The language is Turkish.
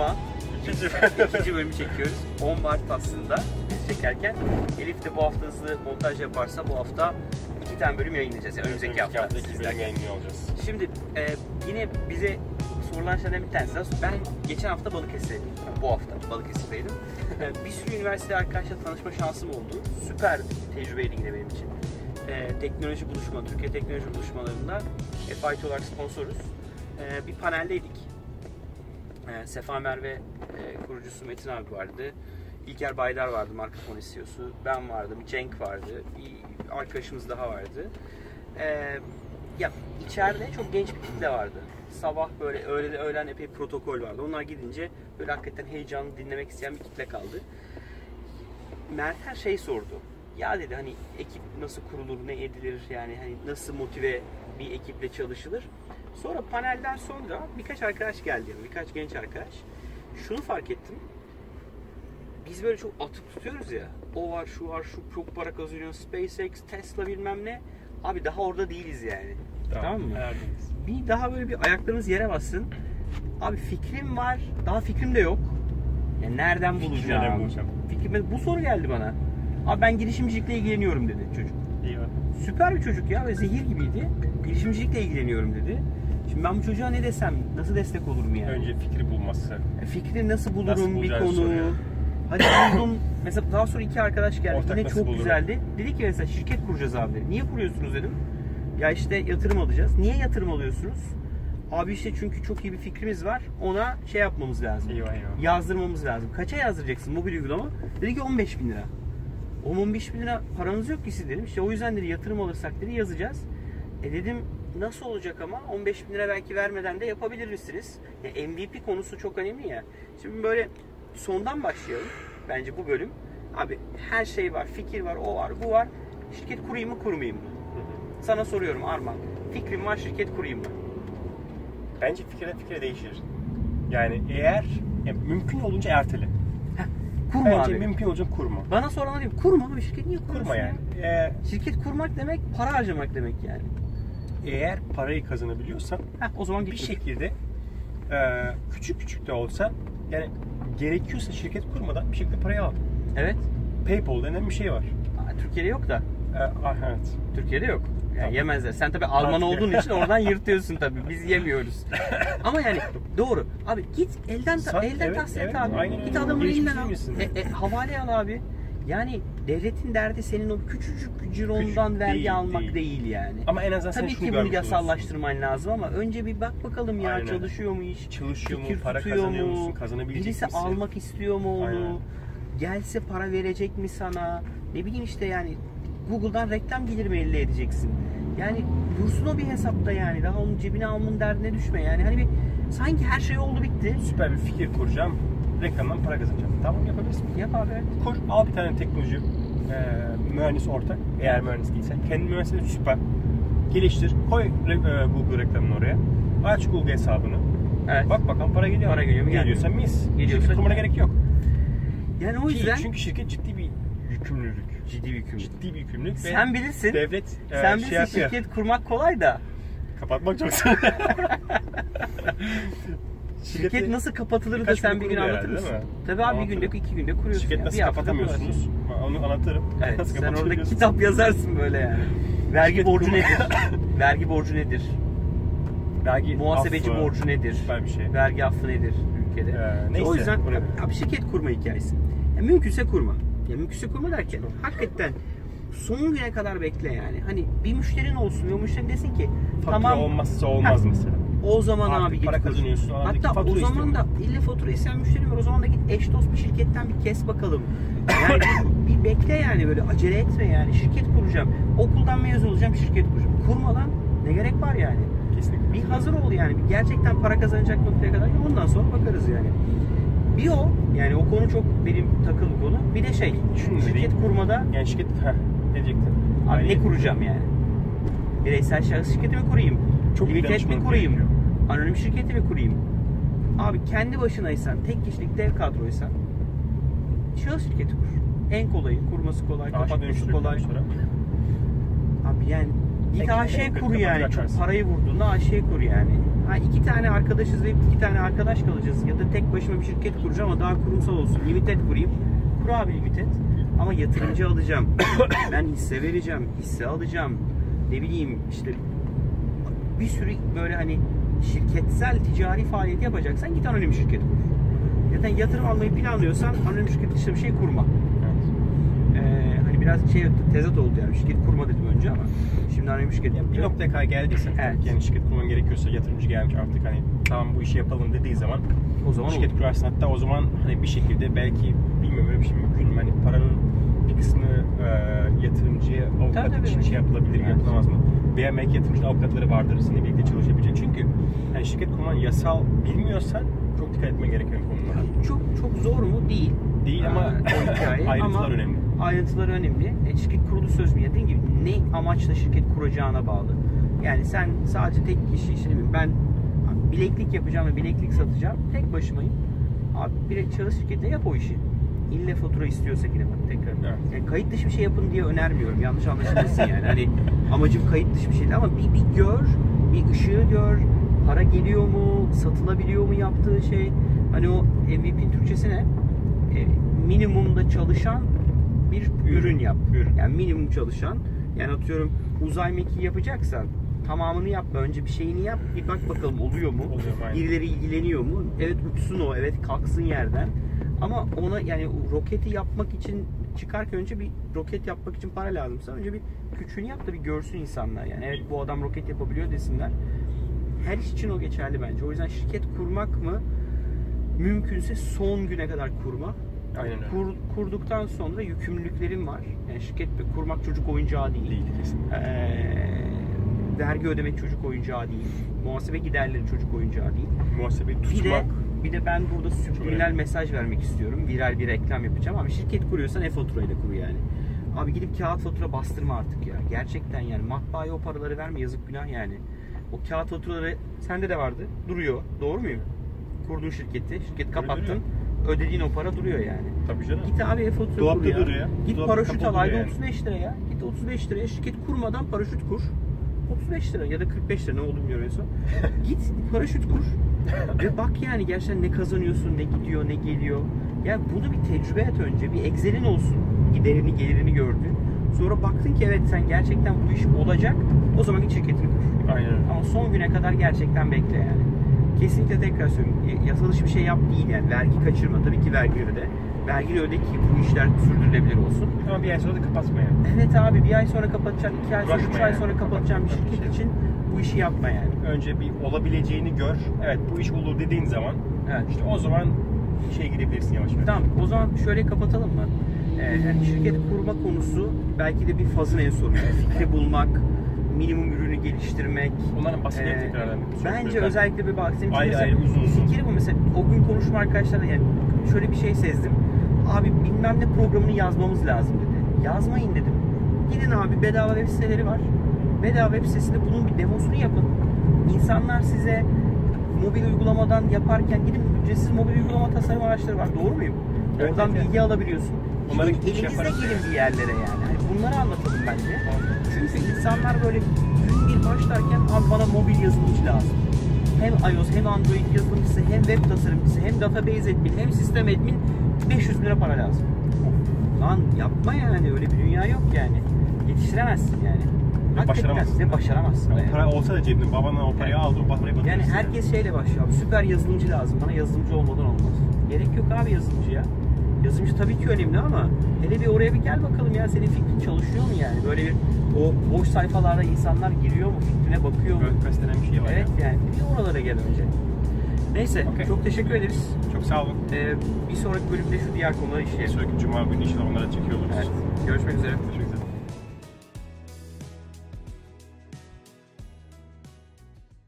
Cuma ikinci bölümü çekiyoruz. 10 Mart aslında biz çekerken. Elif de bu hafta hızlı montaj yaparsa bu hafta iki tane bölüm yayınlayacağız. Yani önümüzdeki hafta. iki sizler bölüm yayınlıyor olacağız. Şimdi e, yine bize sorulan şeylerden bir tanesi. Ben geçen hafta Balıkesir'deydim. Yani bu hafta Balıkesir'deydim. E, bir sürü üniversite arkadaşla tanışma şansım oldu. Süper bir tecrübeydi yine benim için. E, teknoloji buluşma, Türkiye teknoloji buluşmalarında FIT olarak sponsoruz. E, bir paneldeydik. E, Sefa Merve e, kurucusu Metin abi vardı. İlker Baydar vardı, marka fon CEO'su. Ben vardım, Cenk vardı. Bir arkadaşımız daha vardı. E, ya içeride çok genç bir kitle vardı. Sabah böyle öğle, öğlen epey protokol vardı. Onlar gidince böyle hakikaten heyecanlı dinlemek isteyen bir kitle kaldı. Mert'er şey sordu. Ya dedi hani ekip nasıl kurulur, ne edilir yani hani nasıl motive bir ekiple çalışılır. Sonra panelden sonra birkaç arkadaş geldi yani birkaç genç arkadaş. Şunu fark ettim. Biz böyle çok atıp tutuyoruz ya. O var, şu var, şu çok para kazanıyor. SpaceX, Tesla bilmem ne. Abi daha orada değiliz yani. Tamam, mı? Neredeyiz? Bir daha böyle bir ayaklarınız yere bassın. Abi fikrim var, daha fikrim de yok. Ya nereden Fikri bulacağım? nereden bulacağım? Fikrim, bu soru geldi bana. Abi ben girişimcilikle ilgileniyorum dedi çocuk. Süper bir çocuk ya ve zehir gibiydi. Girişimcilikle ilgileniyorum dedi. Şimdi ben bu çocuğa ne desem, nasıl destek olurum yani? Önce fikri bulması. E, Fikri nasıl bulurum Nasıl bir konu. soruyor. Hadi buldum. mesela daha sonra iki arkadaş geldi. Ortak Yine çok bulurum? güzeldi. Dedi ki mesela şirket kuracağız abi dedi. Niye kuruyorsunuz dedim. Ya işte yatırım alacağız. Niye yatırım alıyorsunuz? Abi işte çünkü çok iyi bir fikrimiz var. Ona şey yapmamız lazım. Eyvah eyvah. Yazdırmamız lazım. Kaça yazdıracaksın mobil uygulama? Dedi ki 15 bin lira. 15 bin lira paramız yok ki siz dedim. İşte o yüzden dedi yatırım alırsak dedi yazacağız. E dedim nasıl olacak ama 15 bin lira belki vermeden de yapabilir misiniz? Ya MVP konusu çok önemli ya. Şimdi böyle sondan başlayalım bence bu bölüm. Abi her şey var, fikir var, o var, bu var. Şirket kurayım mı kurmayayım mı? Sana soruyorum Arman. Fikrim var şirket kurayım mı? Bence fikirden fikre değişir. Yani eğer yani mümkün olunca ertele. Kurma Bence abi. mümkün olunca kurma. Bana sorana diyeyim kurma abi şirket niye Kurma ya? yani. Eğer, Şirket kurmak demek para harcamak demek yani. eğer parayı kazanabiliyorsan Heh, o zaman bir şekilde e, küçük küçük de olsa yani gerekiyorsa şirket kurmadan bir şekilde parayı al. Evet. PayPal denen bir şey var. Aa, Türkiye'de yok da. E, ah, evet. Türkiye'de yok. Yani Tamam. yemezler. Sen tabii Alman olduğun için oradan yırtıyorsun tabii. Biz yemiyoruz. Ama yani doğru. Abi git elden ta- Sa- elden evet, tahsil et evet, abi. aynen git adamın elinden al. E, e, havale al abi. Yani devletin derdi senin o küçücük cirondan Küçük vergi değil, almak değil. değil. yani. Ama en azından sen Tabii şunu ki bunu görmüş olursun. yasallaştırman lazım ama önce bir bak bakalım ya Aynen. çalışıyor mu iş? Çalışıyor mu, para kazanıyor mu? musun, kazanabilecek Birisi misin? almak istiyor mu onu? Aynen. Gelse para verecek mi sana? Ne bileyim işte yani Google'dan reklam gelir mi elde edeceksin? Yani dursun o bir hesapta yani. Daha onun cebine almanın derdine düşme yani. Hani bir sanki her şey oldu bitti. Süper bir fikir kuracağım. Reklamdan para kazanacağım. Tamam yapabilirsin. Yap abi. evet. Kur, al bir tane teknoloji e, mühendis ortak. Eğer mühendis değilsen. Kendi mühendisliğini süper. Geliştir. Koy e, Google reklamını oraya. Aç Google hesabını. Evet. Bak bakalım para geliyor. Para geliyor mu, Geliyorsa mis. Geliyorsa- Şirket kurmana gerek yok. Yani o Ki- yüzden Çünkü şirket ciddi bir yükümlülük. ciddi bir yükümlülük. Ciddi bir yükümlülük. Sen bilirsin. Devlet e, Sen şey bilirsin yapıyor. şirket kurmak kolay da Kapatmak çok zor. şirket nasıl kapatılır da sen bir gün anlatır herhalde, mısın? Tabii abi bir günde iki günde kuruyorsun. Şirket nasıl kapatamıyorsunuz? Onu anlatırım. Evet, nasıl sen orada kitap yazarsın böyle yani. Vergi Şirket borcu nedir? Vergi borcu nedir? Vergi Muhasebeci affı, borcu nedir? Bir şey. Vergi affı nedir ülkede? Ee, neyse, o yüzden oraya- abi şirket kurma hikayesi. Ya mümkünse kurma. Ya mümkünse kurma derken hakikaten son güne kadar bekle yani. Hani bir müşterin olsun ve o müşteri desin ki Fatura tamam olmazsa olmaz Heh. mesela. o zaman Artık abi git para kazanıyorsun, Hatta o zaman da illa fatura isteyen müşterim var. O zaman da git eş dost bir şirketten bir kes bakalım. Yani bir, bir bekle yani böyle acele etme yani. Şirket kuracağım. Okuldan mezun olacağım şirket kuracağım. Kurmadan ne gerek var yani? Kesinlikle. Bir hazır ol yani. Bir gerçekten para kazanacak noktaya kadar ondan sonra bakarız yani. Bir o yani o konu çok benim takılı konu. Bir de şey Şunu şirket kurmada Yani şirket, heh, ne diyecektin? abi ne kuracağım yani? Bireysel şahıs şirketi mi kurayım? Çok Limited mi kurayım? gerekiyor. Anonim şirketi mi kurayım? Abi kendi başınaysan, tek kişilik dev kadroysan şahıs şirketi kur. En kolayı, kurması kolay, Ağaç kapatması kolay. Abi yani git AŞ kur yani. Çok parayı vurduğunda AŞ kur yani. Ha iki tane arkadaşız ve iki tane arkadaş kalacağız ya da tek başıma bir şirket kuracağım ama daha kurumsal olsun. Limited kurayım. Kur abi limited. Ama yatırımcı alacağım. ben hisse vereceğim, hisse alacağım. Ne bileyim işte bir sürü böyle hani şirketsel ticari faaliyet yapacaksan git anonim şirket kur. Zaten yatırım almayı planlıyorsan anonim şirket dışında bir şey kurma. Ee, hani biraz şey tezat oldu yani şirket kurma dedim önce ama şimdi anonim şirket Ya bir noktaya kadar geldiysen Evet. yani şirket kurman gerekiyorsa yatırımcı gelmiş artık hani tamam bu işi yapalım dediği zaman O zaman şirket olur. kurarsın hatta o zaman hani bir şekilde belki bilmiyorum öyle bir şey mümkün mü? Hani paranın bir kısmı e, yatırımcıya avukat tabii. için şey yapılabilir Evet. yapılamaz mı? Veya belki yatırımcının avukatları vardır seninle birlikte çalışabilecek. Çünkü hani şirket kurman yasal bilmiyorsan çok dikkat etmen gereken konular. Çok çok zor mu? Değil. Değil ama o hikaye. ayrıntılar Ama önemli. Ayrıntıları önemli. E, şirket kurulu söz mü? Dediğim gibi ne amaçla şirket kuracağına bağlı. Yani sen sadece tek kişi işte ben bileklik yapacağım ve bileklik satacağım. Tek başımayım. Abi bir şahıs şirketine yap o işi. İlle fatura istiyorsak yine bak tekrar. Evet. Yani kayıt dışı bir şey yapın diye önermiyorum. Yanlış anlaşılmasın yani. Hani amacım kayıt dışı bir şey değil ama bir, bir gör, bir ışığı gör. Para geliyor mu? Satılabiliyor mu yaptığı şey? Hani o MVP'nin Türkçesi ne? E, minimumda çalışan bir ürün, Ürün, yap. ürün. Yani minimum çalışan. Yani atıyorum uzay mekiği yapacaksan tamamını yapma. Önce bir şeyini yap. Bir bak bakalım oluyor mu? Oluyor? Aynen. Birileri ilgileniyor mu? Evet uçsun o. Evet kalksın yerden. Ama ona yani roketi yapmak için çıkarken önce bir roket yapmak için para lazımsa önce bir küçüğünü yap da bir görsün insanlar yani. Evet bu adam roket yapabiliyor desinler. Her iş için o geçerli bence. O yüzden şirket kurmak mı mümkünse son güne kadar kurma. Aynen öyle. Kur, kurduktan sonra yükümlülüklerin var. Yani şirket kurmak çocuk oyuncağı değil. Değil kesinlikle. Ee, vergi ödemek çocuk oyuncağı değil. Muhasebe giderleri çocuk oyuncağı değil. Muhasebeyi Bir de tutmak bir de ben burada subliminal önemli. mesaj vermek istiyorum. Viral bir reklam yapacağım ama şirket kuruyorsan e-faturayla kur yani. Abi gidip kağıt fatura bastırma artık ya. Gerçekten yani matbaaya o paraları verme yazık günah yani. O kağıt faturaları sende de vardı. Duruyor. Doğru muyum? Kurdun şirketi. Şirket kapattın. duruyor. Ödediğin o para duruyor yani. tabii canım. Git abi e-fatura kur ya. duruyor. Git Dolapta paraşüt al ayda duruyor yani. 35 lira ya. Git 35 liraya şirket kurmadan paraşüt kur. 35 lira ya da 45 lira ne oldu bilmiyorum en son. Git paraşüt kur. Ve bak yani gerçekten ne kazanıyorsun, ne gidiyor, ne geliyor. Yani bunu bir tecrübe et önce. Bir Excel'in olsun. Giderini, gelirini gördün. Sonra baktın ki evet sen gerçekten bu iş olacak. O zaman git şirketini kur. Aynen. Ama son güne kadar gerçekten bekle yani. Kesinlikle tekrar söylüyorum. Yasal dışı bir şey yap değil yani. Vergi kaçırma. Tabii ki vergi öde. Vergini öde ki bu işler sürdürülebilir olsun. Ama bir ay sonra da kapatma yani. Evet abi bir ay sonra kapatacaksın, iki ay sonra, Uğraşma üç ay yani. sonra kapatacaksın bir şirket için bu işi yapma yani. Önce bir olabileceğini gör. Evet bu iş olur dediğin zaman Evet. işte o zaman şey girebilirsin yavaş yavaş. Tamam o zaman şöyle kapatalım mı? Ee, yani şirket kurma konusu belki de bir fazın en sonu. Fikri bulmak, minimum ürünü geliştirmek. Onların bahsedelim Ee, tekrardan. Bence özellikle bir. Çünkü Ayrı ayrı, uzun uzun. Fikir bu mesela o gün konuşma arkadaşlarla yani şöyle bir şey sezdim. Abi bilmem ne programını yazmamız lazım dedi. Yazmayın dedim. Gidin abi bedava web siteleri var. Bedava web sitesinde bunun bir demosunu yapın. İnsanlar size mobil uygulamadan yaparken gidin ücretsiz mobil uygulama tasarım araçları var. Doğru muyum? Evet, Oradan evet, bilgi alabiliyorsun. Onları Gidin şey yaparız. gelin bir yerlere yani. Hani bunları anlatalım bence. Çünkü insanlar böyle gün bir başlarken abi bana mobil yazılımcı lazım. Hem iOS hem Android yazılımcısı hem web tasarımcısı hem database admin hem sistem admin 500 bin lira para lazım. Lan yapma yani öyle bir dünya yok yani. Yetiştiremezsin yani. Başaramazsın. Ve başaramazsın. O yani. para olsa da cebinde babandan o parayı aldı o parayı batırırsın. Yani herkes şeyle başlıyor. Süper yazılımcı lazım. Bana yazılımcı olmadan olmaz. Gerek yok abi yazılımcıya. Yazılımcı tabii ki önemli ama hele bir oraya bir gel bakalım ya senin fikrin çalışıyor mu yani? Böyle bir o boş sayfalarda insanlar giriyor mu? Fikrine bakıyor mu? WordPress denen bir şey var Evet ya. yani bir oralara gel önce. Neyse Okey. çok teşekkür ederiz. Çok sağ olun. Ee, bir sonraki bölümde şu diğer konuları Bir işleyelim. sonraki cuma günü inşallah onlara çekiyor oluruz. Evet. Görüşmek üzere. Görüşmek üzere.